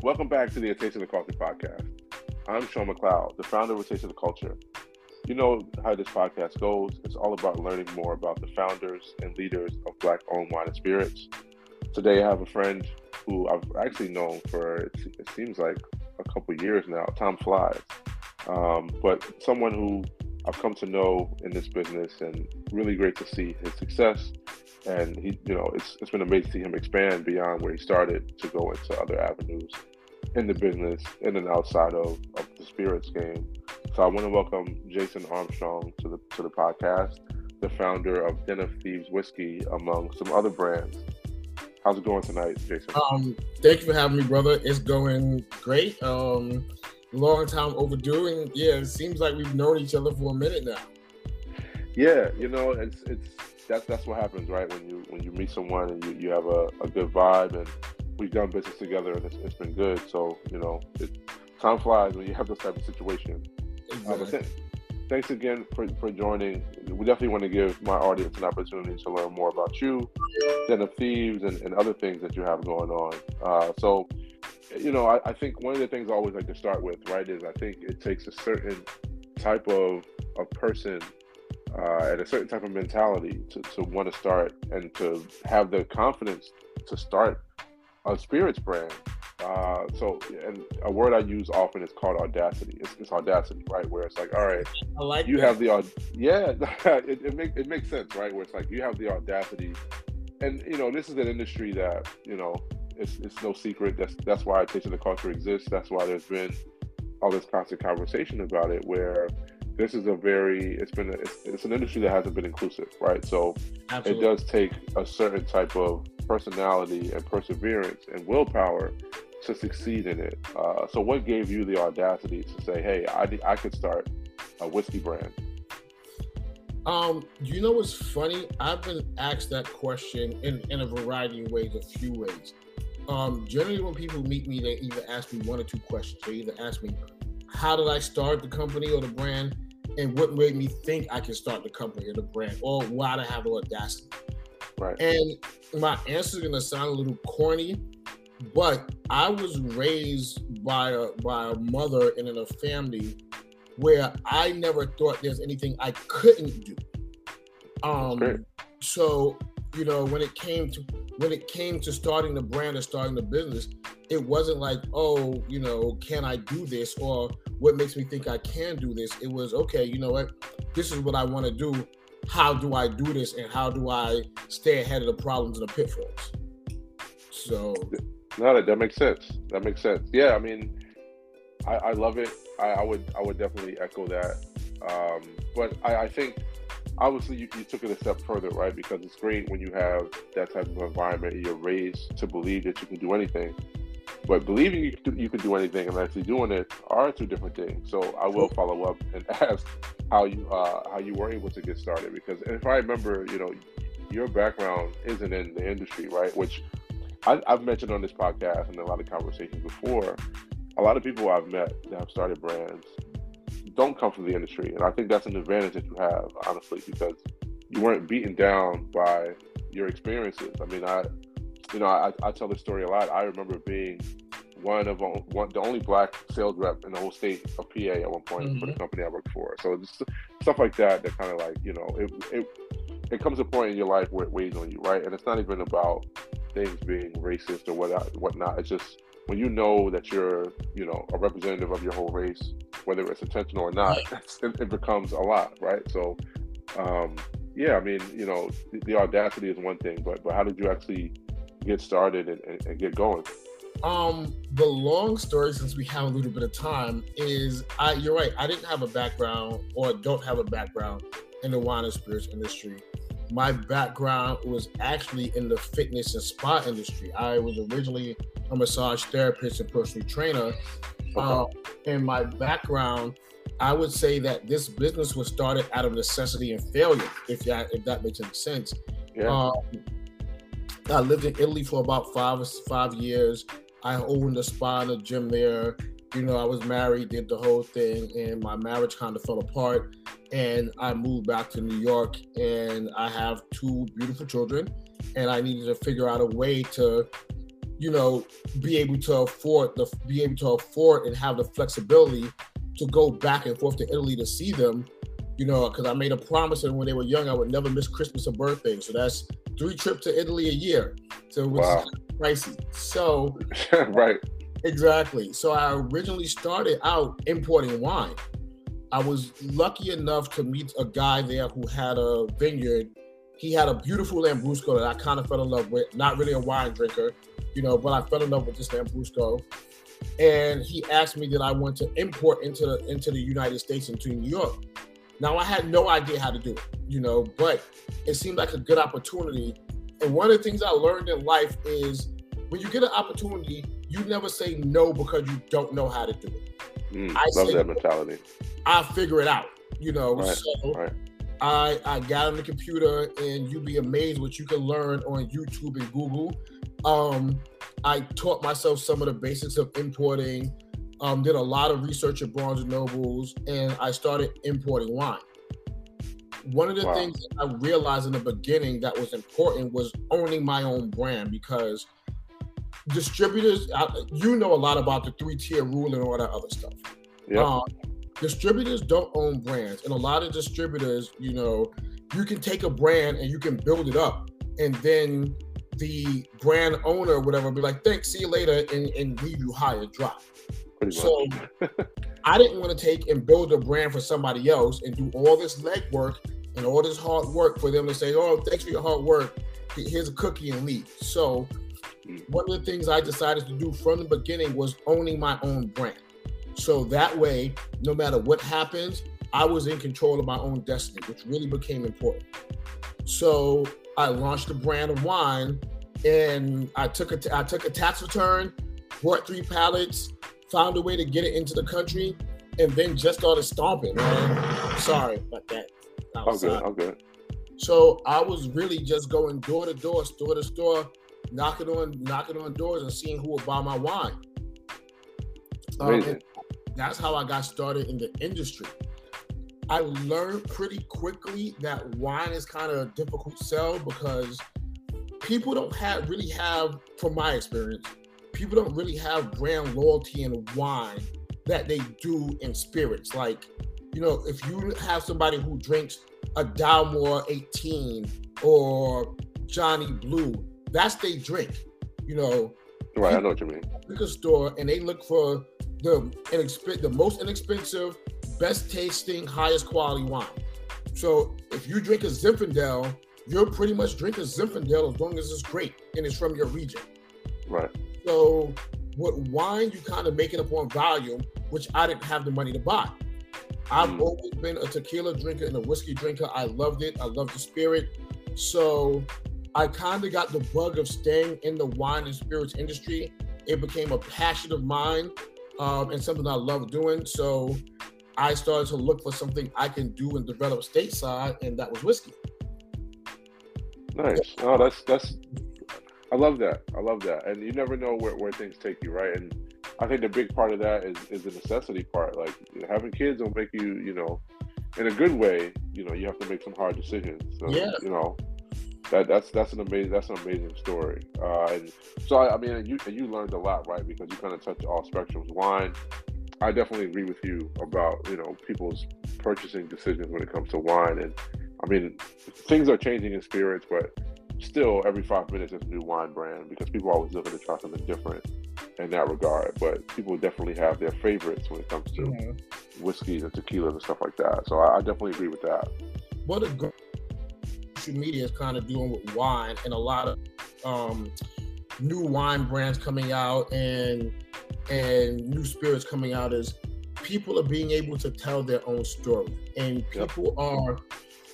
Welcome back to the A Taste of the Culture podcast. I'm Sean McLeod, the founder of A Taste of the Culture. You know how this podcast goes. It's all about learning more about the founders and leaders of Black owned wine and spirits. Today, I have a friend who I've actually known for, it seems like a couple years now, Tom Flies. Um, but someone who I've come to know in this business and really great to see his success. And he, you know, it's, it's been amazing to see him expand beyond where he started to go into other avenues in the business in and outside of, of the spirits game. So I want to welcome Jason Armstrong to the to the podcast, the founder of Den of Thieves Whiskey, among some other brands. How's it going tonight, Jason? Um, thank you for having me, brother. It's going great. Um, long time overdue, and yeah, it seems like we've known each other for a minute now. Yeah, you know, it's it's that's that's what happens, right? When you when you meet someone and you, you have a, a good vibe, and we've done business together, and it's, it's been good. So you know, it, time flies when you have this type of situation. Exactly. Uh, thanks again for, for joining. We definitely want to give my audience an opportunity to learn more about you, Den of Thieves, and, and other things that you have going on. Uh, so you know, I, I, think one of the things I always like to start with, right, is I think it takes a certain type of a person uh, and a certain type of mentality to, to want to start and to have the confidence to start a spirits brand. Uh, so, and a word I use often is called audacity. It's, it's audacity, right? Where it's like, all right, like you that. have the aud- yeah, it, it makes it makes sense, right? Where it's like you have the audacity, and you know, this is an industry that you know it's, it's no secret. That's that's why Taste of the Culture exists. That's why there's been all this constant conversation about it. Where this is a very it's been a, it's, it's an industry that hasn't been inclusive, right? So Absolutely. it does take a certain type of personality and perseverance and willpower to succeed in it. Uh, so what gave you the audacity to say, "Hey, I I could start a whiskey brand"? Um, you know what's funny? I've been asked that question in, in a variety of ways, a few ways. Um, generally, when people meet me, they either ask me one or two questions. They either ask me, "How did I start the company or the brand?" And what made me think I can start the company or the brand, or why I have the audacity. Right. And my answer is gonna sound a little corny, but I was raised by a by a mother and in a family where I never thought there's anything I couldn't do. Um, so you know when it came to when it came to starting the brand and starting the business, it wasn't like, oh, you know, can I do this or what makes me think I can do this? It was okay, you know what? This is what I want to do. How do I do this and how do I stay ahead of the problems and the pitfalls? So no, that, that makes sense. That makes sense. Yeah, I mean, I, I love it. I, I, would I would definitely echo that. Um, but I, I think obviously you, you, took it a step further, right? Because it's great when you have that type of environment. You're raised to believe that you can do anything, but believing you can, you can do anything and actually doing it are two different things. So I will follow up and ask how you uh, how you were able to get started. Because if I remember, you know, your background isn't in the industry, right? Which I, I've mentioned on this podcast and a lot of conversations before. A lot of people I've met that have started brands don't come from the industry. And I think that's an advantage that you have, honestly, because you weren't beaten down by your experiences. I mean, I, you know, I, I tell this story a lot. I remember being one of one, the only black sales rep in the whole state of PA at one point mm-hmm. for the mm-hmm. company I worked for. So just stuff like that, that kind of like, you know, it, it, it comes a point in your life where it weighs on you, right? And it's not even about things being racist or what whatnot. It's just when you know that you're, you know, a representative of your whole race, whether it's intentional or not, it, it becomes a lot, right? So, um, yeah, I mean, you know, the, the, audacity is one thing, but but how did you actually get started and, and, get going? Um, the long story, since we have a little bit of time, is I you're right. I didn't have a background or don't have a background in the wine and spirits industry my background was actually in the fitness and spa industry. I was originally a massage therapist and personal trainer. Uh, in my background, I would say that this business was started out of necessity and failure, if that if that makes any sense. Yeah. Um, I lived in Italy for about five five years. I owned a spa and a gym there. You know, I was married, did the whole thing, and my marriage kind of fell apart and I moved back to New York and I have two beautiful children and I needed to figure out a way to you know, be able to afford the be able to afford and have the flexibility to go back and forth to Italy to see them. You know, because I made a promise and when they were young, I would never miss Christmas or birthday. So that's three trips to Italy a year. So it was wow. pricey. So right. Exactly. So I originally started out importing wine. I was lucky enough to meet a guy there who had a vineyard. He had a beautiful Lambrusco that I kind of fell in love with. Not really a wine drinker, you know, but I fell in love with this Lambrusco. And he asked me that I want to import into the into the United States into New York. Now I had no idea how to do it, you know, but it seemed like a good opportunity. And one of the things I learned in life is when you get an opportunity, you never say no because you don't know how to do it. Mm, I love that mentality. I figure it out, you know. Right, so right. I I got on the computer and you'd be amazed what you can learn on YouTube and Google. Um, I taught myself some of the basics of importing. Um, did a lot of research at Barnes and Nobles, and I started importing wine. One of the wow. things I realized in the beginning that was important was owning my own brand because distributors, you know a lot about the three tier rule and all that other stuff. Yeah. Um, distributors don't own brands, and a lot of distributors, you know, you can take a brand and you can build it up, and then the brand owner, whatever, be like, "Thanks, see you later," and, and leave you high and dry. So I didn't want to take and build a brand for somebody else and do all this legwork and all this hard work for them to say, "Oh, thanks for your hard work. Here's a cookie and leave." So mm. one of the things I decided to do from the beginning was owning my own brand. So that way, no matter what happens, I was in control of my own destiny, which really became important. So I launched a brand of wine, and I took a I took a tax return, bought three pallets, found a way to get it into the country, and then just started stomping. Man, sorry about that. Good. I'm good. So I was really just going door to door, store to store, knocking on knocking on doors and seeing who would buy my wine. Um, that's how I got started in the industry. I learned pretty quickly that wine is kind of a difficult sell because people don't have really have, from my experience, people don't really have brand loyalty in wine that they do in spirits. Like, you know, if you have somebody who drinks a Dalmore 18 or Johnnie Blue, that's they drink. You know, right? I know what you mean. Liquor store and they look for the inexp- the most inexpensive, best tasting, highest quality wine. So if you drink a Zinfandel, you're pretty much drinking Zinfandel as long as it's great and it's from your region. Right. So with wine, you kind of make it up on volume, which I didn't have the money to buy. I've mm. always been a tequila drinker and a whiskey drinker. I loved it. I loved the spirit. So I kind of got the bug of staying in the wine and spirits industry. It became a passion of mine um, and something I love doing. So I started to look for something I can do and develop stateside, and that was whiskey. Nice. Oh, that's that's. I love that. I love that. And you never know where, where things take you, right? And I think the big part of that is is the necessity part. Like having kids will make you, you know, in a good way. You know, you have to make some hard decisions. So, yeah. You know, that that's that's an amazing that's an amazing story. Uh, and so I, I mean, you you learned a lot, right? Because you kind of touch all spectrums. Wine, I definitely agree with you about you know people's purchasing decisions when it comes to wine. And I mean, things are changing in spirits, but still, every five minutes there's a new wine brand because people are always looking to try something different in that regard. But people definitely have their favorites when it comes to mm-hmm. whiskeys and tequilas and stuff like that. So I, I definitely agree with that. What a social media is kind of doing with wine and a lot of um, new wine brands coming out and and new spirits coming out is people are being able to tell their own story and people yep. are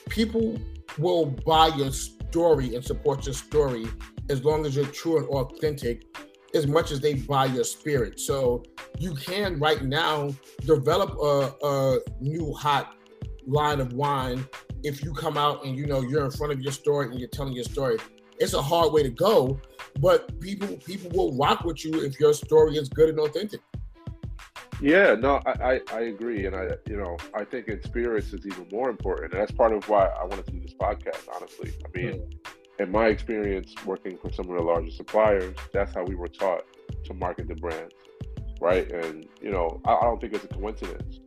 people will buy your story and support your story as long as you're true and authentic as much as they buy your spirit. So you can right now develop a, a new hot line of wine if you come out and you know you're in front of your story and you're telling your story. It's a hard way to go but people people will rock with you if your story is good and authentic yeah no i i, I agree and i you know i think in spirits is even more important and that's part of why i wanted to do this podcast honestly i mean mm. in my experience working for some of the largest suppliers, that's how we were taught to market the brand, right? And you know, I, I don't think it's a coincidence.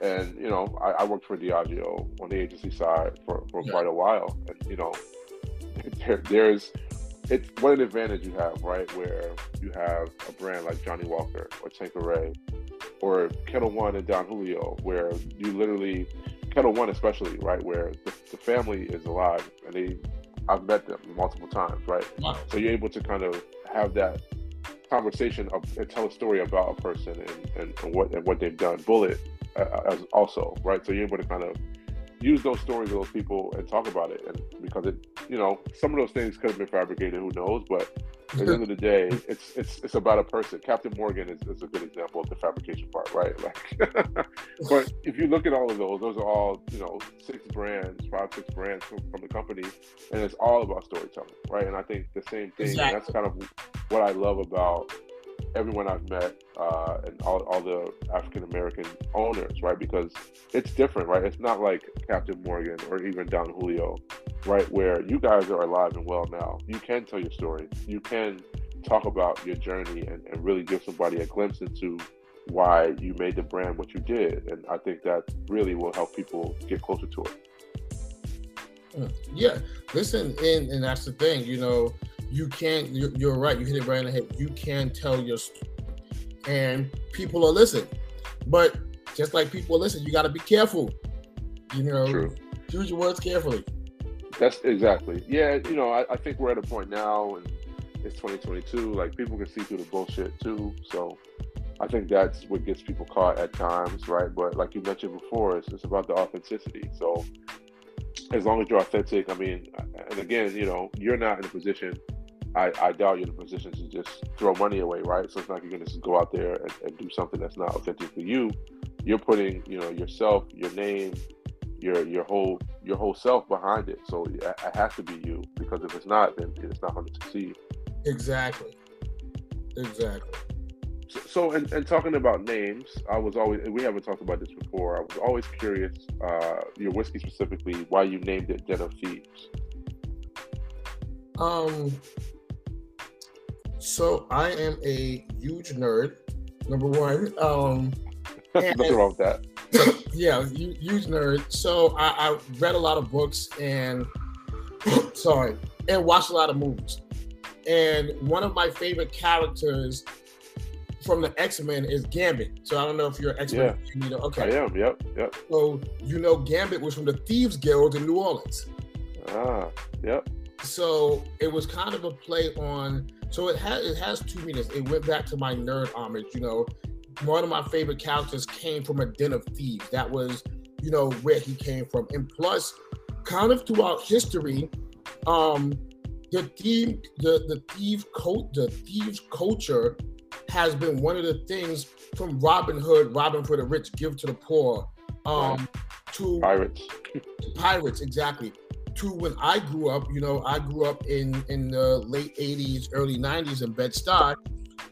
And you know, I, I, worked for Diageo on the agency side for, for yeah. quite a while, and you know, there, there's it's what an advantage you have, right? Where you have a brand like Johnnie Walker or Tanqueray or Ketel One and Don Julio, where you literally Ketel One especially, right, where the, the family is alive and they I've met them multiple times, right? Wow. So you're able to kind of have that conversation of, and tell a story about a person and, and, and what and what they've done. Bulleit uh, as also, right? So you're able to kind of use those stories of those people and talk about it. And because it, you know, some of those things could have been fabricated, who knows? But at the end of the day, it's it's it's about a person. Captain Morgan is, is a good example of the fabrication part, right? Like, but if you look at all of those, those are all you know six brands, five six brands from, from the company, and it's all about storytelling, right? And I think the same thing. Exactly. that's kind of what I love about everyone I've met uh, and all, all the African American owners, right? Because it's different, right? It's not like Captain Morgan or even Don Julio, right? Where you guys are alive and well now. You can tell your story. You can talk about your journey and, and really give somebody a glimpse into why you made the brand what you did. And I think that really will help people get closer to it. Mm, yeah, listen, and, and that's the thing, you know, you can you're, you're right you hit it right in the head you can tell your story and people are listening but just like people listen you got to be careful you know True. choose your words carefully that's exactly yeah you know I, I think we're at a point now and it's 2022 like people can see through the bullshit too so I think that's what gets people caught at times, right? But like you mentioned before, it's, it's about the authenticity. So as long as you're authentic, I mean, and again, you know, you're not in a position I, I doubt you're in a position to just throw money away, right? So it's not like you're to just go out there and, and, do something that's not authentic for you. You're putting, you know, yourself, your name, your your whole your whole self behind it. So it, it has to be you because if it's not, then it's not going to succeed. Exactly. Exactly. So, so and, and talking about names, I was always we haven't talked about this before. I was always curious, uh, your whiskey specifically, why you named it Den of Thieves. Um, so I am a huge nerd. Number one. Um, Nothing wrong with that. Yeah, huge nerd. So I, I read a lot of books and sorry, and watched a lot of movies. And one of my favorite characters from the X Men is Gambit. So I don't know if you're an X Men. Yeah. You know, okay. I am. Yep. Yep. So you know, Gambit was from the Thieves Guild in New Orleans. Ah. Yep. So it was kind of a play on so it has it has two meanings. It went back to my nerd homage. You know, one of my favorite characters came from a den of thieves. That was, you know, where he came from. And plus, kind of throughout history, um, the thief, the the thief coat, the thieves culture has been one of the things from Robin Hood, Robin for the rich, give to the poor, um, to pirates. pirates, exactly to when I grew up, you know, I grew up in in the late 80s, early 90s in Bed-Stuy.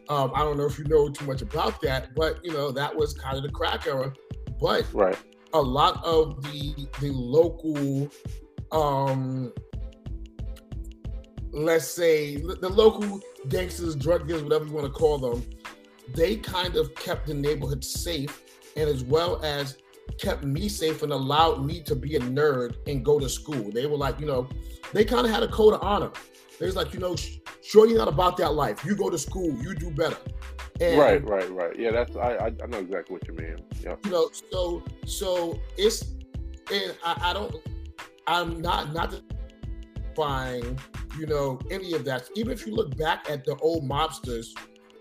Um, I don't know if you know too much about that, but you know, that was kind of the crack era. But right. a lot of the the local um let's say the local gangsters, drug dealers, whatever you want to call them, they kind of kept the neighborhood safe and as well as kept me safe and allowed me to be a nerd and go to school. They were like, you know, they kind of had a code of honor. Was like, you know, shorty not about that life. You go to school, you do better. And, right, right, right. Yeah, that's I, I know exactly what you mean. Yeah. You know, so so it's and I, I don't I'm not not buying, you know, any of that. Even if you look back at the old mobsters,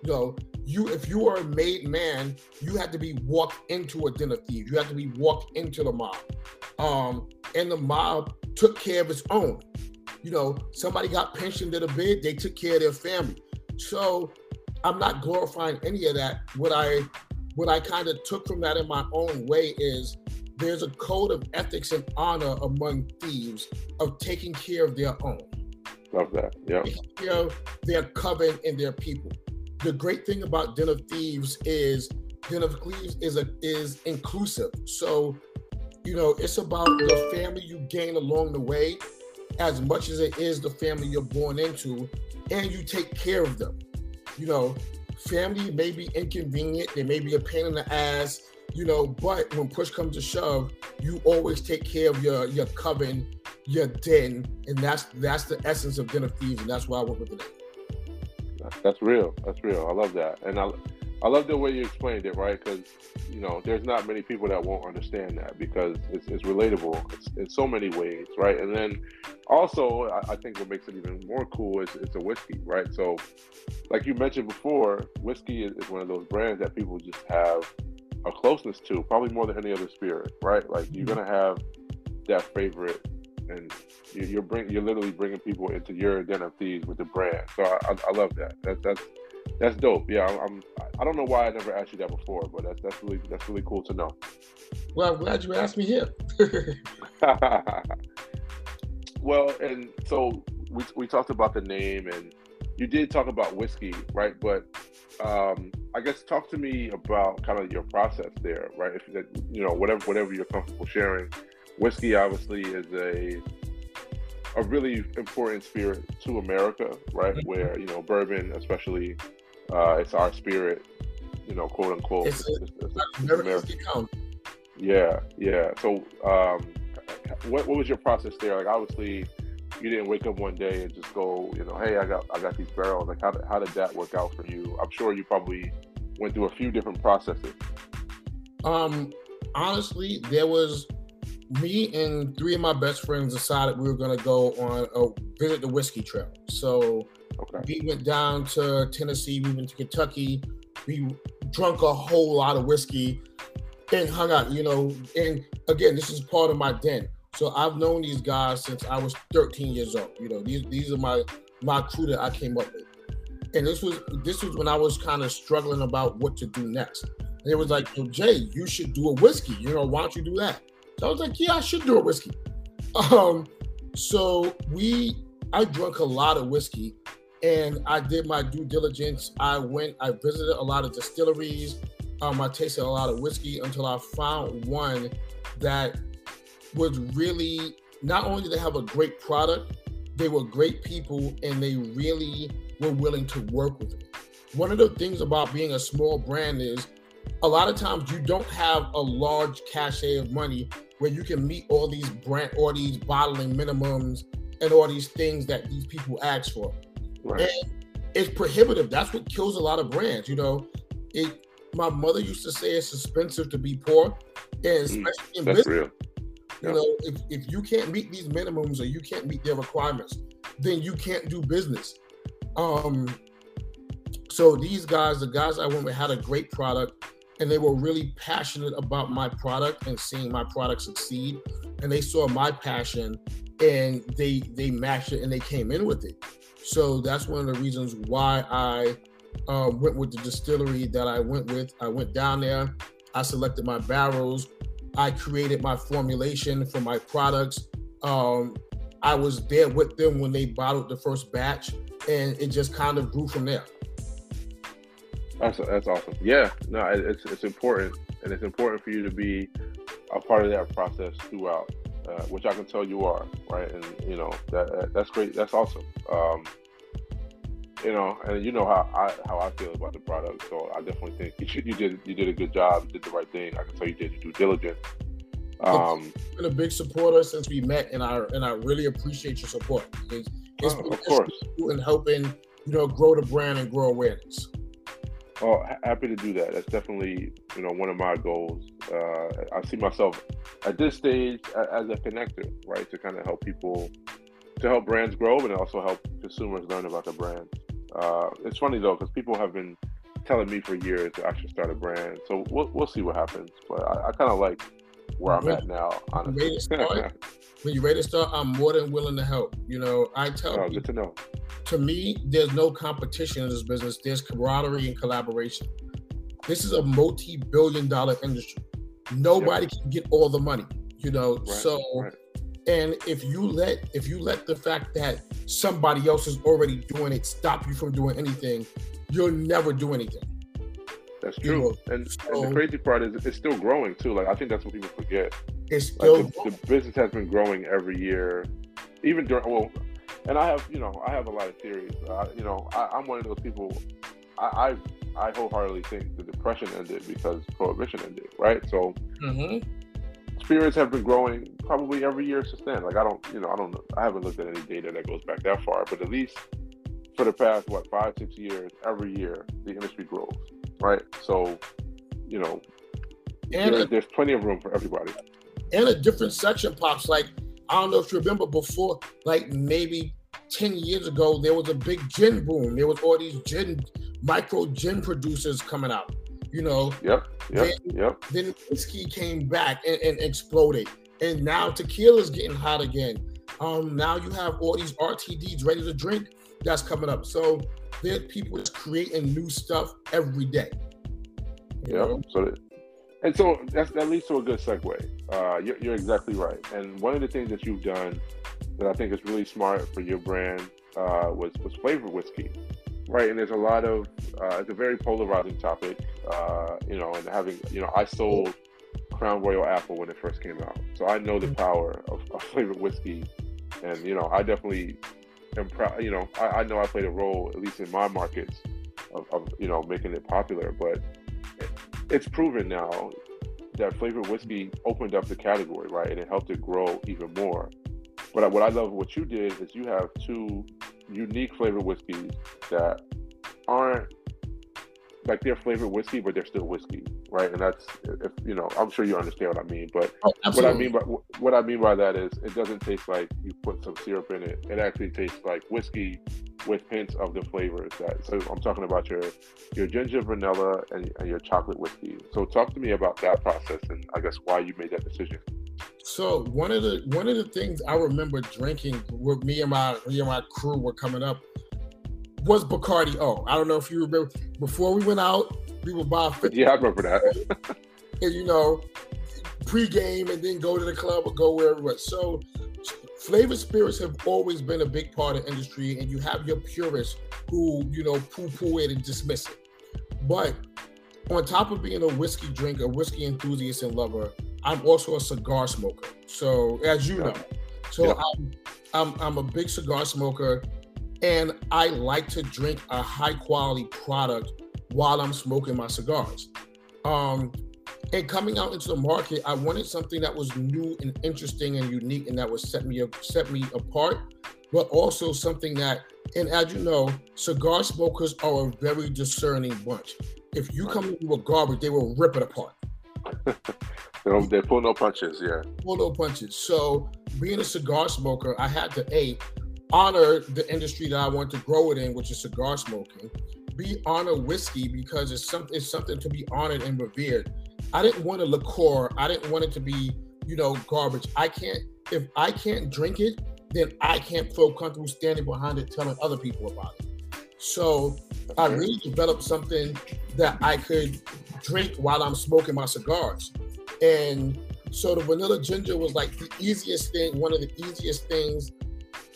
you know, you if you are a made man, you had to be walked into a den of thieves. You had to be walked into the mob. Um, and the mob took care of its own. You know, somebody got pensioned in a bid, they took care of their family. So I'm not glorifying any of that. What I what I kind of took from that in my own way is there's a code of ethics and honor among thieves of taking care of their own. Love that. Yeah. You know, their coven and their people the great thing about Den of Thieves is Den of Thieves is a is inclusive. So, you know, it's about the family you gain along the way, as much as it is the family you're born into, and you take care of them. You know, family may be inconvenient, they may be a pain in the ass, you know, but when push comes to shove, you always take care of your your coven, your den, and that's that's the essence of Den of Thieves, and that's why I went with it. That's real. That's real. I love that, and I I love the way you explained it, right? Because you know, there's not many people that won't understand that because it's, it's relatable it's, in so many ways, right? And then also, I, I think what makes it even more cool is it's a whiskey, right? So, like you mentioned before, whiskey is, is one of those brands that people just have a closeness to, probably more than any other spirit, right? Like you're mm-hmm. gonna have that favorite, and you, you're bring you're literally bringing people into your den of thieves with the brand. So I, I, I love that. That that's that's dope. Yeah, I'm, I don't know why I never asked you that before, but that's that's really that's really cool to know. Well, I'm glad you asked me here. well, and so we we talked about the name, and you did talk about whiskey, right? But um, I guess talk to me about kind of your process there, right? If you know whatever whatever you're comfortable sharing. Whiskey obviously is a a really important spirit to America, right? Mm-hmm. Where you know bourbon, especially, uh, it's our spirit, you know, quote unquote. It's, it's, it's, it's American. Yeah, yeah. So, um, what what was your process there? Like, obviously, you didn't wake up one day and just go, you know, hey, I got I got these barrels. Like, how did, how did that work out for you? I'm sure you probably went through a few different processes. Um, honestly, there was me and three of my best friends decided we were going to go on a visit the whiskey trail. So okay. we went down to Tennessee, we went to Kentucky, we drunk a whole lot of whiskey and hung out, you know. And again, this is part of my den. So I've known these guys since I was 13 years old. You know, these these are my my crew that I came up with. And this was this was when I was kind of struggling about what to do next. And it was like, Yo, Jay, you should do a whiskey. You know, why don't you do that? I was like, yeah, I should do a whiskey. Um, so we, I drank a lot of whiskey, and I did my due diligence. I went, I visited a lot of distilleries. Um, I tasted a lot of whiskey until I found one that was really not only did they have a great product, they were great people, and they really were willing to work with me. One of the things about being a small brand is a lot of times you don't have a large cachet of money where you can meet all these brand all these bottling minimums and all these things that these people ask for. Right. And it's prohibitive. That's what kills a lot of brands. You know, it. My mother used to say it's expensive to be poor, and mm, especially mm, in business. Real. You know, if, if you can't meet these minimums or you can't meet their requirements, then you can't do business. Um, so these guys, the guys I went with, had a great product and they were really passionate about my product and seeing my product succeed and they saw my passion and they they matched it and they came in with it. So that's one of the reasons why i uh, went with the distillery that i went with. I went down there i selected my barrels i created my formulation for my products um, i was there with them when they bottled the first batch and it just kind of grew from there that's that's awesome. Yeah, no, it's it's important, and it's important for you to be a part of that process throughout, uh, which I can tell you are right, and you know that that's great. That's awesome. Um, you know, and you know how I how I feel about the product, so I definitely think you, should, you did you did a good job, you did the right thing. I can tell you did your due diligence. Um, been a big supporter since we met, and I and I really appreciate your support. It's, it's oh, of course, and helping you know grow the brand and grow awareness. Oh, happy to do that. That's definitely you know one of my goals. Uh, I see myself at this stage as a connector, right, to kind of help people, to help brands grow, but also help consumers learn about the brand. Uh, it's funny though because people have been telling me for years to actually start a brand. So we'll we'll see what happens. But I, I kind of like where I'm at now. Honestly, when you're ready to start, I'm more than willing to help. You know, I tell oh, good to know to me, there's no competition in this business. There's camaraderie and collaboration. This is a multi-billion dollar industry. Nobody can get all the money, you know. Right, so right. and if you let if you let the fact that somebody else is already doing it stop you from doing anything, you'll never do anything. That's true. You know, and, so, and, the crazy part is it's still growing too. Like I think that's what people forget. It's still like the, the, business has been growing every year even during well, and I have you know I have a lot of theories. Uh, you know I, am one of those people. I, I, I wholeheartedly think the depression ended because prohibition ended, right? So mm-hmm. spirits have been growing probably every year since then. Like I don't you know I don't know I haven't looked at any data that goes back that far, but at least for the past what five six years, every year the industry grows, right? So you know and there, a, there's plenty of room for everybody. And a different section pops like I don't know if you remember before, like maybe 10 years ago, there was a big gin boom. There was all these gin, micro gin producers coming out, you know. Yep, yep, then, yep. Then whiskey came back and, and exploded. And now tequila's getting hot again. Um, now you have all these RTDs ready to drink that's coming up. So there people is creating new stuff every day. Yeah. So and so that leads to a good segue. Uh, you're, you're, exactly right. And one of the things that you've done that I think is really smart for your brand uh, was was flavored whiskey, right? And there's a lot of uh, it's a very polarizing topic, uh, you know. And having you know, I sold Crown Royal Apple when it first came out, so I know the power of, of flavored whiskey. And you know, I definitely am proud. You know, I, I, know I played a role, at least in my markets, of, of you know making it popular, but it's proven now that flavored whiskey opened up the category, right? And it helped it grow even more. But what I love what you did is you have two unique flavored whiskeys that aren't like they're flavored whiskey, but they're still whiskey, right? And that's if you know, I'm sure you understand what I mean. But oh, what I mean by what I mean by that is it doesn't taste like you put some syrup in it. It actually tastes like whiskey with hints of the flavors that so I'm talking about your your ginger vanilla and, and your chocolate whiskey. So talk to me about that process and I guess why you made that decision. So one of the one of the things I remember drinking with me and my me and my crew were coming up was Bacardi O. I don't know if you remember before we went out, we would buy 50 Yeah, I remember that. and you know, pre-game and then go to the club or go wherever. So Flavor spirits have always been a big part of industry, and you have your purists who, you know, poo-poo it and dismiss it. But on top of being a whiskey drinker, whiskey enthusiast and lover, I'm also a cigar smoker. So as you know, so yeah. I'm, I'm I'm a big cigar smoker, and I like to drink a high quality product while I'm smoking my cigars. Um, and coming out into the market, I wanted something that was new and interesting and unique, and that would set me set me apart, but also something that, and as you know, cigar smokers are a very discerning bunch. If you come in with garbage, they will rip it apart. they, they pull no punches, yeah. Pull no punches. So, being a cigar smoker, I had to a honor the industry that I want to grow it in, which is cigar smoking. Be honor whiskey because it's something it's something to be honored and revered I didn't want a liqueur. I didn't want it to be, you know, garbage. I can't if I can't drink it, then I can't feel comfortable standing behind it telling other people about it. So I really developed something that I could drink while I'm smoking my cigars. And so the vanilla ginger was like the easiest thing, one of the easiest things,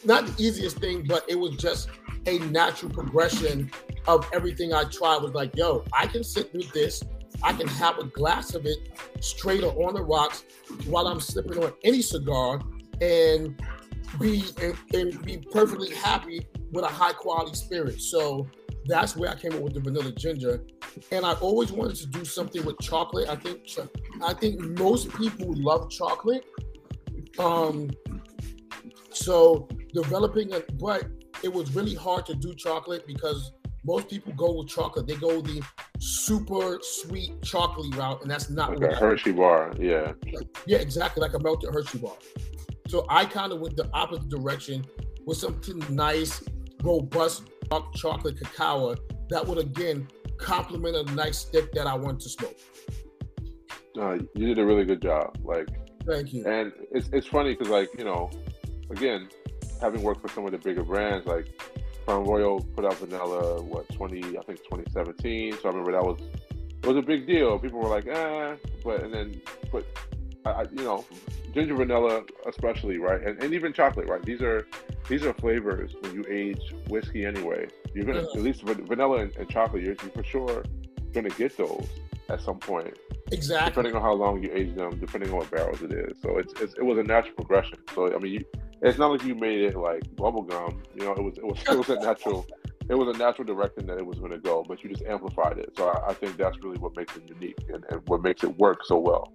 not the easiest thing, but it was just a natural progression of everything I tried was like, yo, I can sit with this I can have a glass of it straight or on the rocks while I'm sipping on any cigar and be and, and, be perfectly happy with a high quality spirit. So that's where I came up with the vanilla ginger. And I always wanted to do something with chocolate. I think I think most people love chocolate. Um so developing a but it was really hard to do chocolate because most people go with chocolate. They go the super sweet chocolate route, and that's not like a Hershey bar. Yeah. Yeah, exactly, like a melted Hershey bar. So I kind of went the opposite direction with something nice, robust dark chocolate cacao that would again complement a nice stick that I want to smoke. Uh, you did a really good job. Like, thank you. And it's it's funny because like you know, again, having worked for some of the bigger brands, like Crown Royal put out vanilla, what, 20, I think 2017. So I remember that was, it was a big deal. People were like, ah, but, and then, but, I, you know, ginger vanilla especially, right? And, and even chocolate, right? These are, these are flavors when you age whiskey anyway. You're going to, at least vanilla and, and chocolate, you're, you're for sure going to get those at some point. Exactly. Depending on how long you age them, depending on what barrels it is. So it's, it's, it was a natural progression. So I mean, you it's not like you made it like bubblegum. You know, it was it was it was a natural it was a natural direction that it was going to go, but you just amplified it. So I, I think that's really what makes it unique and, and, what makes it work so well.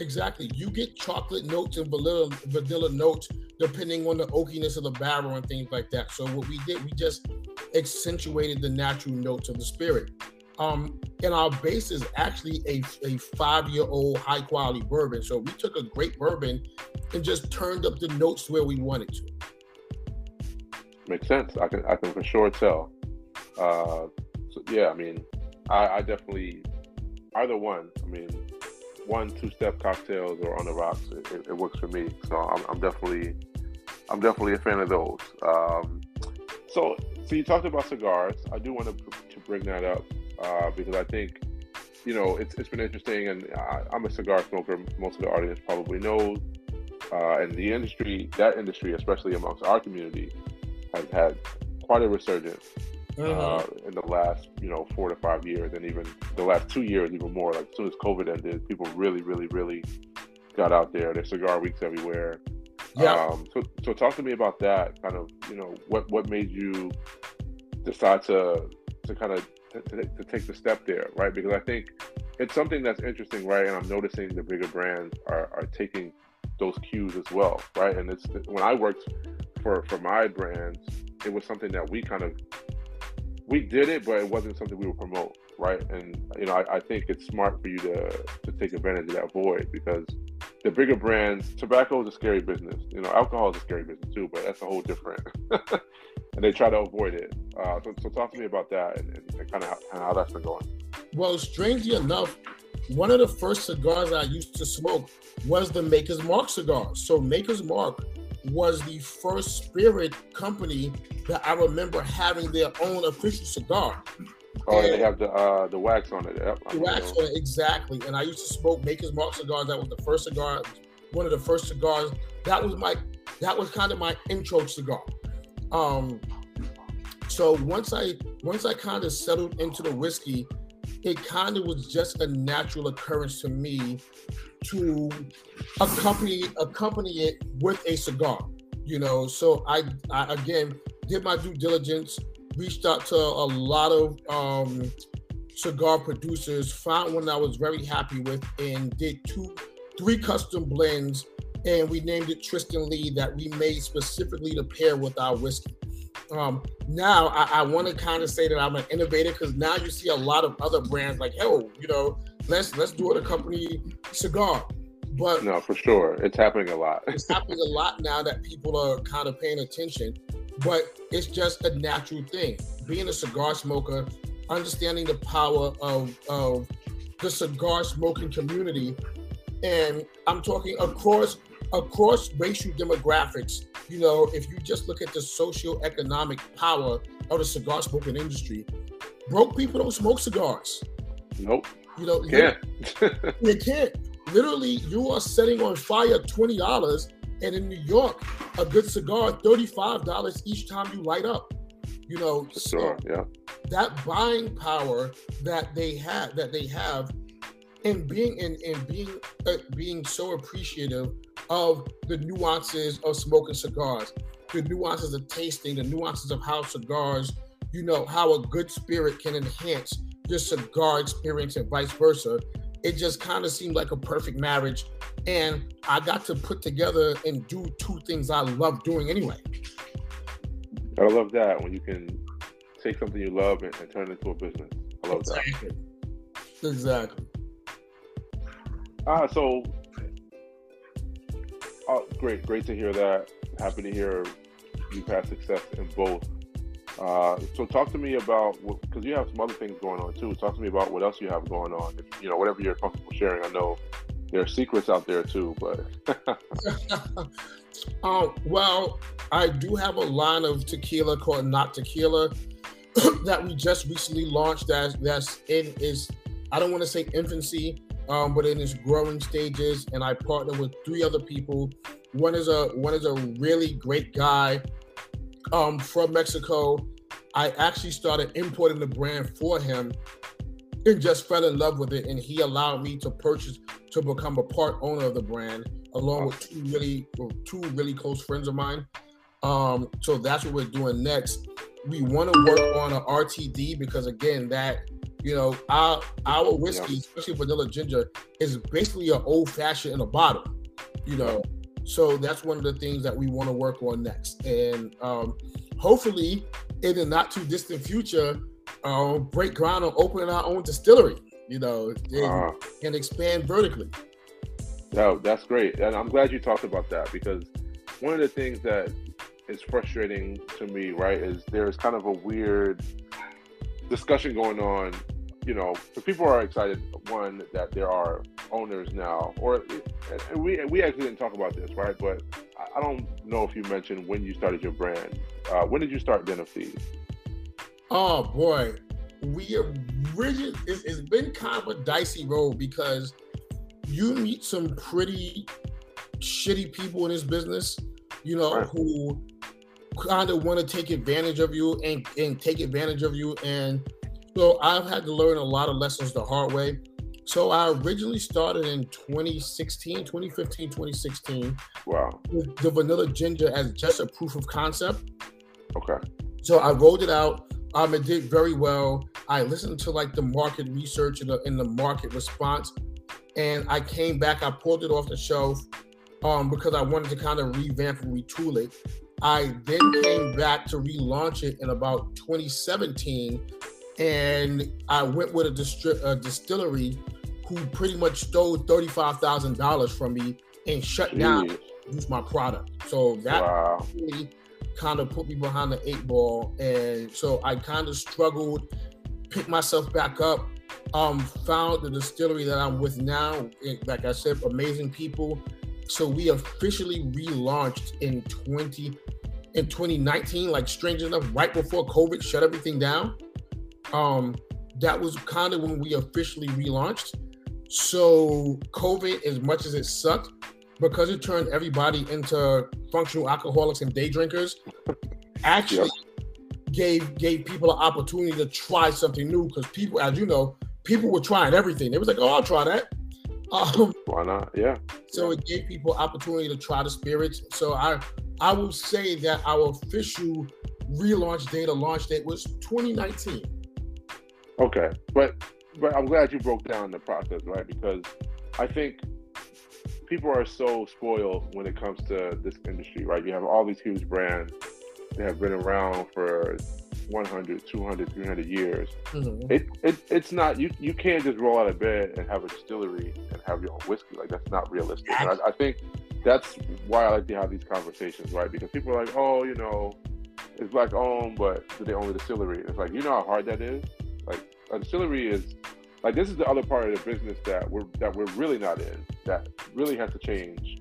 Exactly. You get chocolate notes and vanilla vanilla notes depending on the oakiness of the barrel and things like that. So what we did, we just accentuated the natural notes of the spirit. Um, and our base is actually a, a five year old high quality bourbon. So we took a great bourbon and just turned up the notes where we wanted to. Makes sense. I can I can for sure tell. Uh, so yeah, I mean, I, I definitely either one. I mean, one two step cocktails or on the rocks. It, it, works for me. So I'm, I'm, definitely I'm definitely a fan of those. Um, so so you talked about cigars. I do want to to bring that up uh, because I think you know it's it's been interesting, and I, am a cigar smoker. Most of the audience probably knows. Uh, and the industry, that industry, especially amongst our community, has had quite a resurgence mm-hmm. uh, in the last, you know, four to five years, and even the last two years, even more. Like as soon as COVID ended, people really, really, really got out there. There's cigar weeks everywhere. Yeah. Um, so, so talk to me about that. Kind of, you know, what what made you decide to to kind of to, to, take the step there, right? Because I think it's something that's interesting, right? And I'm noticing the bigger brands are, are taking those cues as well, right? And it's when I worked for for my brands, it was something that we kind of we did it, but it wasn't something we would promote, right? And you know, I, I think it's smart for you to to take advantage of that void because the bigger brands, tobacco is a scary business. You know, alcohol is a scary business too, but that's a whole different. and they try to avoid it. Uh, so, so, talk to me about that and, and kind of how, how that's been going. Well, strangely enough, one of the first cigars I used to smoke was the Maker's Mark cigar. So Maker's Mark was the first spirit company that I remember having their own official cigar. Oh, and they have the uh, the wax on it. Yep, the wax on it, exactly. And I used to smoke Maker's Mark cigars. That was the first cigar, one of the first cigars. That was my that was kind of my intro cigar. Um, so once I once I kind of settled into the whiskey, it kind of was just a natural occurrence to me to accompany accompany it with a cigar. You know, so I, I again did my due diligence, reached out to a lot of um, cigar producers, found one I was very happy with, and did two, three custom blends, and we named it Tristan Lee that we made specifically to pair with our whiskey. Um, now I, I want to kind of say that I'm an innovator because now you see a lot of other brands like, oh, you know, let's let's do it a company cigar. But no, for sure, it's happening a lot. it's happening a lot now that people are kind of paying attention. But it's just a natural thing. Being a cigar smoker, understanding the power of of the cigar smoking community, and I'm talking across across racial demographics. You know, if you just look at the socio-economic power of the cigar smoking industry, broke people don't smoke cigars. Nope. You know, can't. you can't. Literally, you are setting on fire twenty dollars, and in New York, a good cigar thirty-five dollars each time you light up. You know, For sure, so yeah. That buying power that they have, that they have, and being and, and being uh, being so appreciative of the nuances of smoking cigars, the nuances of tasting, the nuances of how cigars, you know, how a good spirit can enhance your cigar experience and vice versa. It just kind of seemed like a perfect marriage. And I got to put together and do two things I love doing anyway. I love that when you can take something you love and, and turn it into a business. I love exactly. that. Exactly. Ah, so oh, great, great to hear that. Happy to hear you've had success in both. Uh, so talk to me about because you have some other things going on too. Talk to me about what else you have going on. If, you know, whatever you're comfortable sharing. I know there are secrets out there too, but. uh, well, I do have a line of tequila called Not Tequila that we just recently launched. That that's in is I don't want to say infancy, um, but in its growing stages. And I partner with three other people. One is a one is a really great guy um, from Mexico. I actually started importing the brand for him and just fell in love with it. And he allowed me to purchase to become a part owner of the brand. along with two really two really close friends of mine. Um, so that's what we're doing next. We want to work on an RTD because again, that you know, our our whiskey, especially vanilla ginger, is basically an old fashioned in a bottle. You know, so that's one of the things that we want to work on next, and um, hopefully, in the not too distant future, uh, break ground on opening our own distillery. You know, and, uh, and expand vertically. No, that's great, and I'm glad you talked about that because one of the things that is frustrating to me, right, is there's kind of a weird discussion going on. You know, people are excited. One that there are owners now, or we we actually didn't talk about this, right? But I don't know if you mentioned when you started your brand. Uh, when did you start Den of Thieves? Oh boy, we originally it's, it's been kind of a dicey road because you meet some pretty shitty people in this business, you know, right. who kind of want to take advantage of you and, and take advantage of you. And so I've had to learn a lot of lessons the hard way. So I originally started in 2016, 2015, 2016. Wow. With the vanilla ginger as just a proof of concept. Okay. So I rolled it out. Um, it did very well. I listened to like the market research and the, and the market response, and I came back. I pulled it off the shelf um, because I wanted to kind of revamp and retool it. I then came back to relaunch it in about 2017, and I went with a, distri- a distillery who pretty much stole thirty-five thousand dollars from me and shut Jeez. down use my product. So that wow. really kind of put me behind the eight ball, and so I kind of struggled, picked myself back up. Um, found the distillery that I'm with now. Like I said, amazing people. So we officially relaunched in 20 in 2019, like strange enough, right before COVID shut everything down. Um, that was kind of when we officially relaunched. So COVID, as much as it sucked, because it turned everybody into functional alcoholics and day drinkers, actually yep. gave gave people an opportunity to try something new. Because people, as you know, people were trying everything. They was like, "Oh, I'll try that." Um, Why not? Yeah. So it gave people opportunity to try the spirits. So I I will say that our official relaunch date or launch date was 2019. Okay, but but I'm glad you broke down the process, right? Because I think people are so spoiled when it comes to this industry, right? You have all these huge brands that have been around for 100, 200, 300 years. Mm-hmm. It, it it's not you you can't just roll out of bed and have a distillery and have your own whiskey. Like that's not realistic. I, I think that's why I like to have these conversations, right? Because people are like, oh, you know, it's black owned, but do they own the distillery? It's like you know how hard that is. Like a distillery is like this is the other part of the business that we're that we're really not in. That really has to change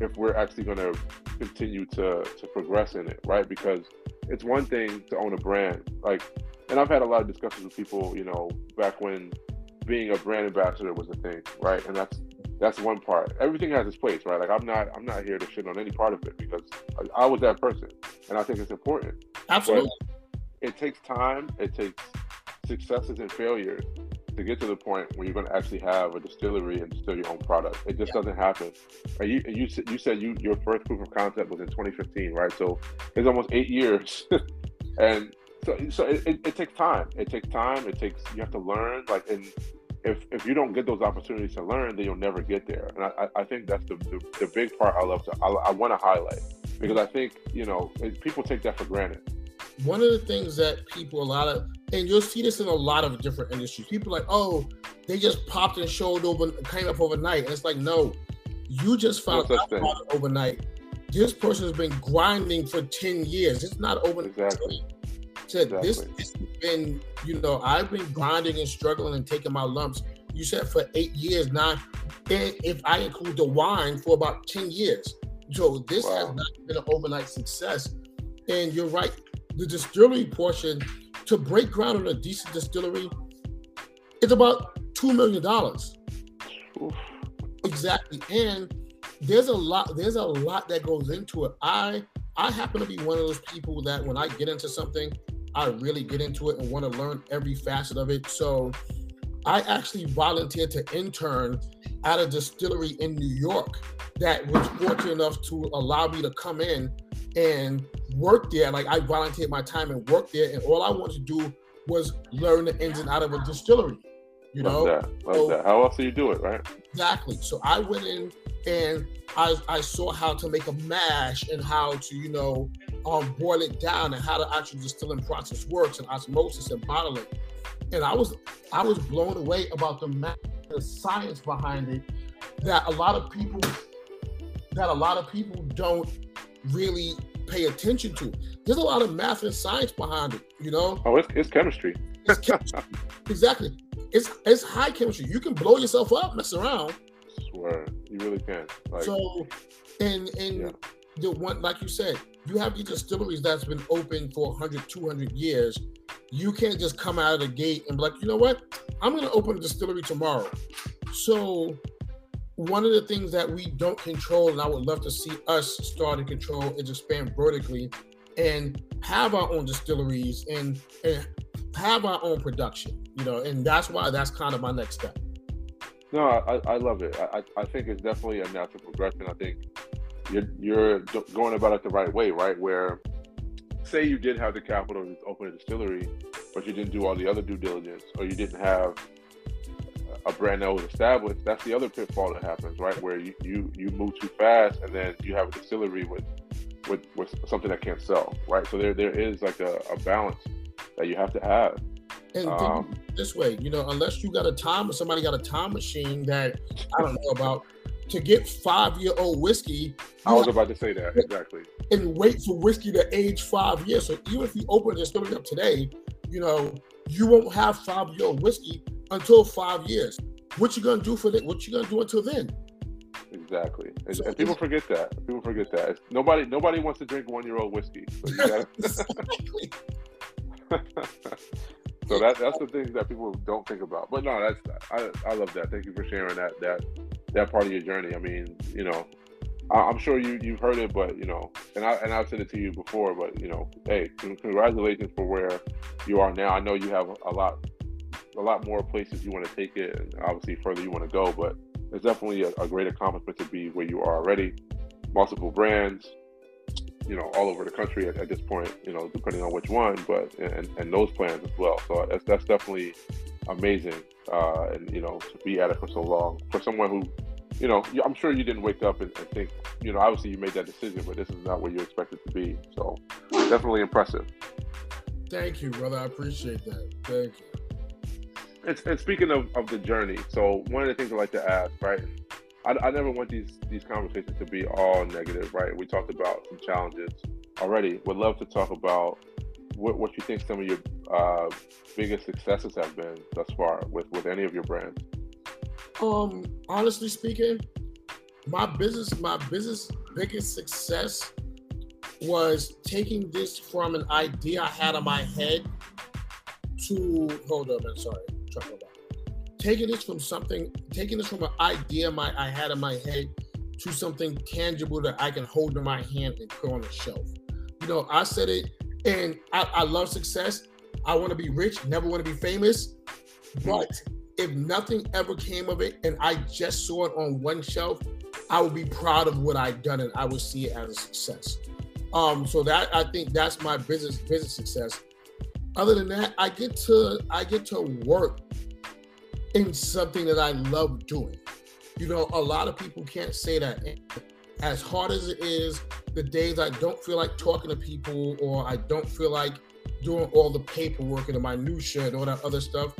if we're actually going to continue to to progress in it, right? Because it's one thing to own a brand, like, and I've had a lot of discussions with people, you know, back when being a brand ambassador was a thing, right? And that's that's one part. Everything has its place, right? Like I'm not I'm not here to shit on any part of it because I, I was that person, and I think it's important. Absolutely. But it takes time. It takes successes and failures to get to the point where you're going to actually have a distillery and distill your own product. It just yeah. doesn't happen. And you you you said you your first proof of concept was in 2015, right? So it's almost eight years, and so so it, it, it, takes time. It takes time. It takes you have to learn. Like and if if you don't get those opportunities to learn, then you'll never get there. And I I think that's the the, the big part I love to I, I want to highlight because I think you know people take that for granted one of the things that people a lot of and you'll see this in a lot of different industries. People like oh they just popped and showed over came up overnight. And it's like no you just found out about it overnight. This person has been grinding for 10 years. It's not over exactly. said exactly. this, this has been you know i've been grinding and struggling and taking my lumps. You said for eight years now and if i include the wine for about 10 years. So this wow. has not been an overnight success. And you're right the distillery portion to break ground on a decent distillery, it's about two million dollars. Exactly, and there's a lot. There's a lot that goes into it. I I happen to be one of those people that when I get into something, I really get into it and want to learn every facet of it. So I actually volunteered to intern at a distillery in New York that was fortunate enough to allow me to come in and work there. Like I volunteered my time and worked there, and all I wanted to do was learn the ins and out of a distillery. You Love know, that. Love so, that. How else do you do it, right? Exactly. So I went in and I, I saw how to make a mash and how to, you know, um, boil it down and how the actual distilling process works and osmosis and bottling. And I was I was blown away about the math, the science behind it that a lot of people that a lot of people don't really pay attention to. There's a lot of math and science behind it, you know. Oh, it's, it's chemistry. It's chemistry. exactly. It's it's high chemistry. You can blow yourself up, mess around. I swear, you really can. Like, so, and and yeah. the one like you said, you have these distilleries that's been open for 100, 200 years. You can't just come out of the gate and be like, you know what? I'm going to open a distillery tomorrow. So, one of the things that we don't control, and I would love to see us start to control, is expand vertically and have our own distilleries and, and have our own production. You know, and that's why that's kind of my next step. No, I, I love it. I, I think it's definitely a natural progression. I think you're you're going about it the right way, right? Where say you did have the capital to open a distillery, but you didn't do all the other due diligence, or you didn't have a brand that was established. That's the other pitfall that happens, right? Where you you, you move too fast, and then you have a distillery with with, with something that can't sell, right? So there there is like a, a balance that you have to have. And um, this way, you know, unless you got a time or somebody got a time machine that I don't know about, to get five year old whiskey. I was about to say that exactly. And wait for whiskey to age five years. So even if you open this story up today, you know you won't have five year old whiskey until five years. What you gonna do for that? What you gonna do until then? Exactly, and, so, and people forget that. People forget that. It's, nobody, nobody wants to drink one year old whiskey. So, gotta... so that that's the things that people don't think about. But no, that's I, I love that. Thank you for sharing that that that part of your journey. I mean, you know, I, am sure you you've heard it, but you know, and I and I've said it to you before, but you know, hey, congratulations for where you are now. I know you have a lot a lot more places you want to take it, and obviously further you want to go, but it's definitely a, a great accomplishment to be where you are already. Multiple brands, you know, all over the country at, at, this point, you know, depending on which one, but and, and those plans as well. So that's that's definitely amazing, uh, and you know, to be at it for so long for someone who you know, I'm sure you didn't wake up and, and, think, you know, obviously you made that decision, but this is not what you expected to be. So definitely impressive. Thank you, brother. I appreciate that. Thank you. And, and speaking of, of the journey, so one of the things I like to ask, right? I, I never want these these conversations to be all negative, right? We talked about some challenges already. Would love to talk about what, what you think some of your uh, biggest successes have been thus far with with any of your brands. Um, honestly speaking, my business, my business biggest success was taking this from an idea I had in my head to hold up, I'm sorry, taking this from something, taking this from an idea my I had in my head to something tangible that I can hold in my hand and put on a shelf. You know, I said it, and I, I love success. I want to be rich, never want to be famous, but if nothing ever came of it and I just saw it on one shelf, I would be proud of what I've done and I would see it as a success. Um, so that I think that's my business business success. Other than that, I get to I get to work in something that I love doing. You know, a lot of people can't say that. As hard as it is, the days I don't feel like talking to people or I don't feel like doing all the paperwork and the minutia and all that other stuff,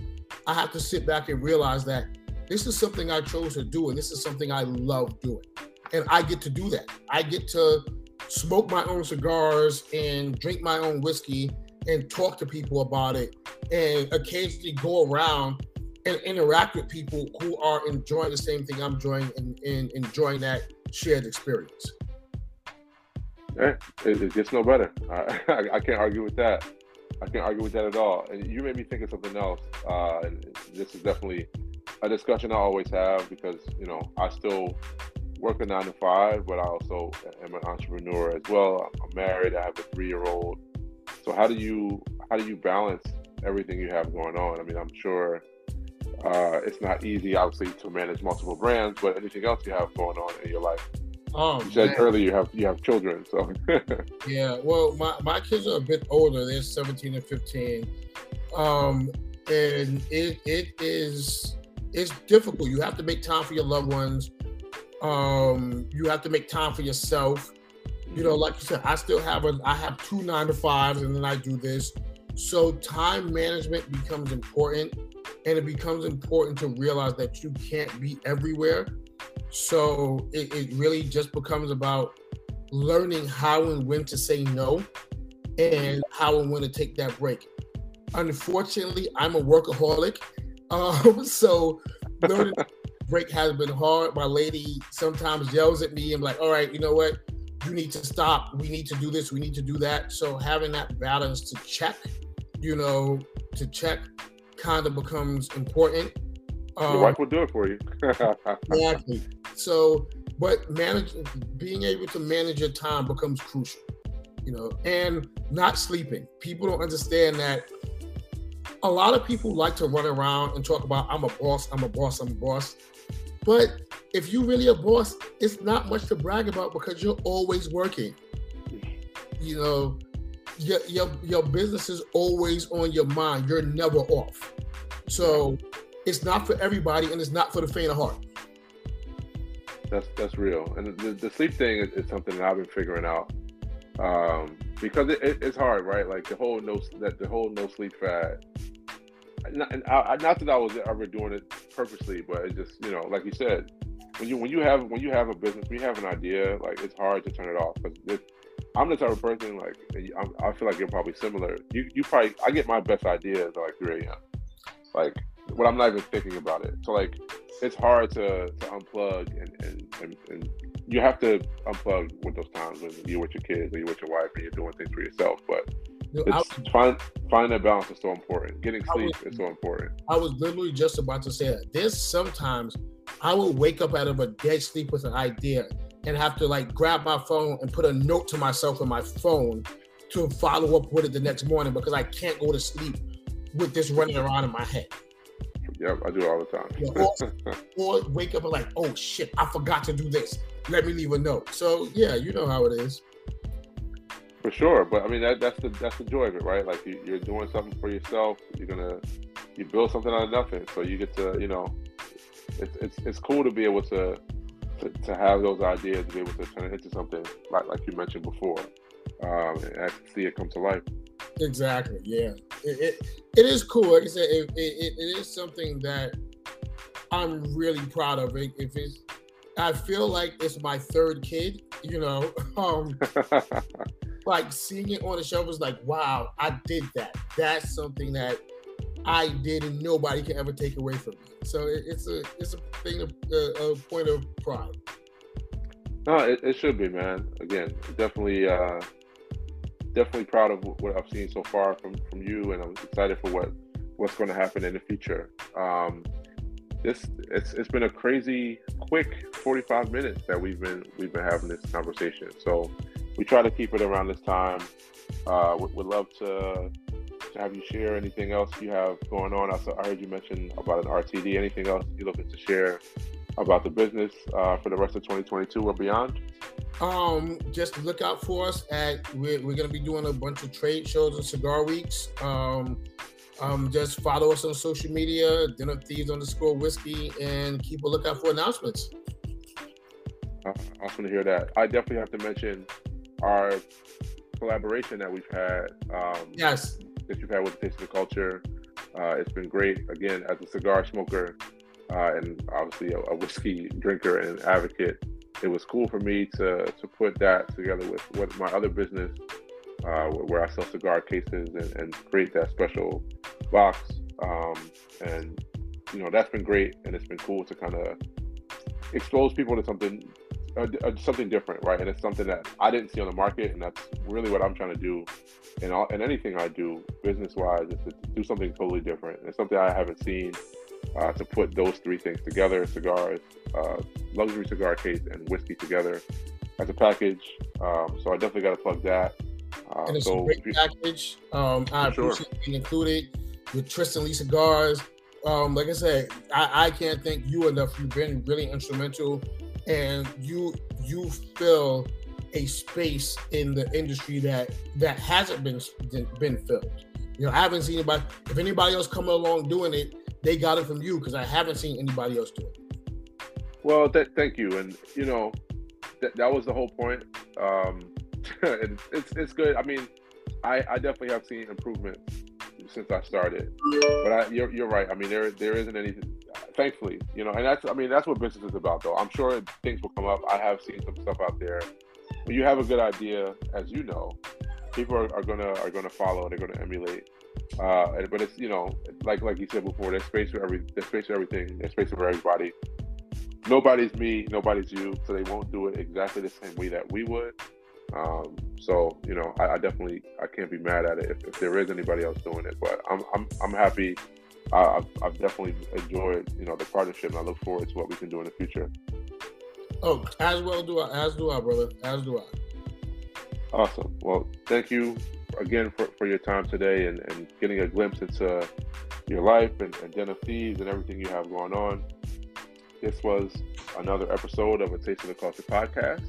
I have to sit back and realize that this is something I chose to do and this is something I love doing. And I get to do that. I get to smoke my own cigars and drink my own whiskey and talk to people about it and occasionally go around and interact with people who are enjoying the same thing I'm enjoying and, and enjoying that shared experience. Eh, it, it gets no better. I, I, I can't argue with that. I can't argue with that at all. And you made me think of something else. Uh, this is definitely a discussion I always have because you know I still work a nine to five, but I also am an entrepreneur as well. I'm married. I have a three year old. So how do you how do you balance everything you have going on? I mean, I'm sure Uh, it's not easy, obviously, to manage multiple brands, but anything else you have going on in your life. Oh, You said man. earlier you have you have children, so Yeah, well, my, my kids are a bit older. They're 17 and 15. Um, and it it is it's difficult. You have to make time for your loved ones. Um, you have to make time for yourself. You know, like you said, I still have a I have two nine to fives and then I do this. So time management becomes important and it becomes important to realize that you can't be everywhere. So it, it really just becomes about learning how and when to say no and how and when to take that break. Unfortunately, I'm a workaholic. Um, so learning break has been hard. My lady sometimes yells at me and like, all right, you know what? You need to stop. We need to do this. We need to do that. So having that balance to check, you know, to check kind of becomes important. your Um, wife will do it for you. Exactly. So, but manage being able to manage your time becomes crucial, you know, and not sleeping. People don't understand that. A lot of people like to run around and talk about I'm a boss, I'm a boss, I'm a boss. But if you really a boss, it's not much to brag about because you're always working. You know, your your, your business is always on your mind. You're never off. So it's not for everybody and it's not for the faint of heart. That's that's real, and the, the sleep thing is, is something that I've been figuring out um, because it, it, it's hard, right? Like the whole no that the whole no sleep fad. Not, not that I was ever doing it purposely, but it just you know, like you said, when you when you have when you have a business, when you have an idea, like it's hard to turn it off. Because I'm the type of person like I'm, I feel like you're probably similar. You you probably I get my best ideas at like 3 a.m. Like when I'm not even thinking about it. So like it's hard to, to unplug and, and, and, and you have to unplug with those times when you're with your kids or you're with your wife and you're doing things for yourself. But You I, it's find finding that balance is so important. Getting sleep was- is so important. I was literally just about to say that. There's sometimes I will wake up out of a dead sleep with an idea and have to like grab my phone and put a note to myself on my phone to follow up with it the next morning because I can't go to sleep with this running around in my head. Yep, I do it all the time. Yeah, Or wake up and like, oh shit, I forgot to do this. Let me leave a note. So yeah, you know how it is. For sure, but I mean that, that's the that's the joy of it, right? Like you, you're doing something for yourself. You're gonna you build something out of nothing, so you get to you know, it's it's it's cool to be able to to, to have those ideas, to be able to turn it into something like like you mentioned before, um, and actually see it come to life. Exactly. Yeah. It, it, it is cool. Like I said, it, it, it is something that I'm really proud of. It, if it's, I feel like it's my third kid. You know, um, like seeing it on the shelf was like, wow, I did that. That's something that I did, and nobody can ever take away from me. So it, it's a it's a thing of a, a point of pride. No, it, it should be, man. Again, definitely, uh, definitely proud of what I've seen so far from from you, and I'm excited for what what's going to happen in the future. Um, this it's it's been a crazy quick 45 minutes that we've been we've been having this conversation. So we try to keep it around this time. Uh, would, would love to to have you share anything else you have going on. I, saw, I heard you mention about an RTD. Anything else you're looking to share about the business uh, for the rest of 2022 or beyond? Um, just look out for us at we're, we're gonna be doing a bunch of trade shows and cigar weeks. Um, um, just follow us on social media, Den of Thieves underscore whiskey, and keep a lookout for announcements. Awesome to hear that. I definitely have to mention our collaboration that we've had. Um, Yes, that you've had with Taste of the Culture. Uh, it's been great. Again, as a cigar smoker uh, and obviously a, a whiskey drinker and advocate, it was cool for me to to put that together with, with my other business uh, where I sell cigar cases and, and create that special box. Um, and you know that's been great, and it's been cool to kind of expose people to something something different, right? And it's something that I didn't see on the market, and that's really what I'm trying to do in all in anything I do business wise is to do something totally different. It's something I haven't seen. Uh, to put those three things together: cigars, uh, luxury cigar case, and whiskey together as a package. Um, so I definitely got to plug that. Uh, and it's so a great package. Um, I sure. appreciate being included with Tristan Lee cigars. Um, like I said, I, I can't thank you enough. You've been really instrumental, and you you fill a space in the industry that that hasn't been been filled. You know, I haven't seen anybody. If anybody else coming along doing it, they got it from you because I haven't seen anybody else do it. Well, th- thank you, and you know, th- that was the whole point. Um, it's, it's it's good. I mean, I I definitely have seen improvement since I started, but I, you're you're right. I mean, there there isn't anything. Thankfully, you know, and that's I mean that's what business is about, though. I'm sure things will come up. I have seen some stuff out there. When you have a good idea, as you know, people are, are gonna are gonna follow. They're gonna emulate. Uh, but it's you know, like like you said before, there's space for every there's space for everything. There's space for everybody. Nobody's me, nobody's you, so they won't do it exactly the same way that we would. Um, so you know, I, I, definitely I can't be mad at it if, if, there is anybody else doing it. But I'm I'm I'm happy. I, I've, I've definitely enjoyed you know the partnership, and I look forward to what we can do in the future. Oh, as well do I. As do I, brother. As do I. Awesome. Well, thank you again for, for your time today and, and getting a glimpse into your life and, and Den of Thieves and everything you have going on. This was another episode of A Taste of the Culture podcast.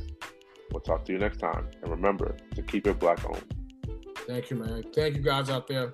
We'll talk to you next time. And remember to keep it black owned. Thank you, man. Thank you guys out there.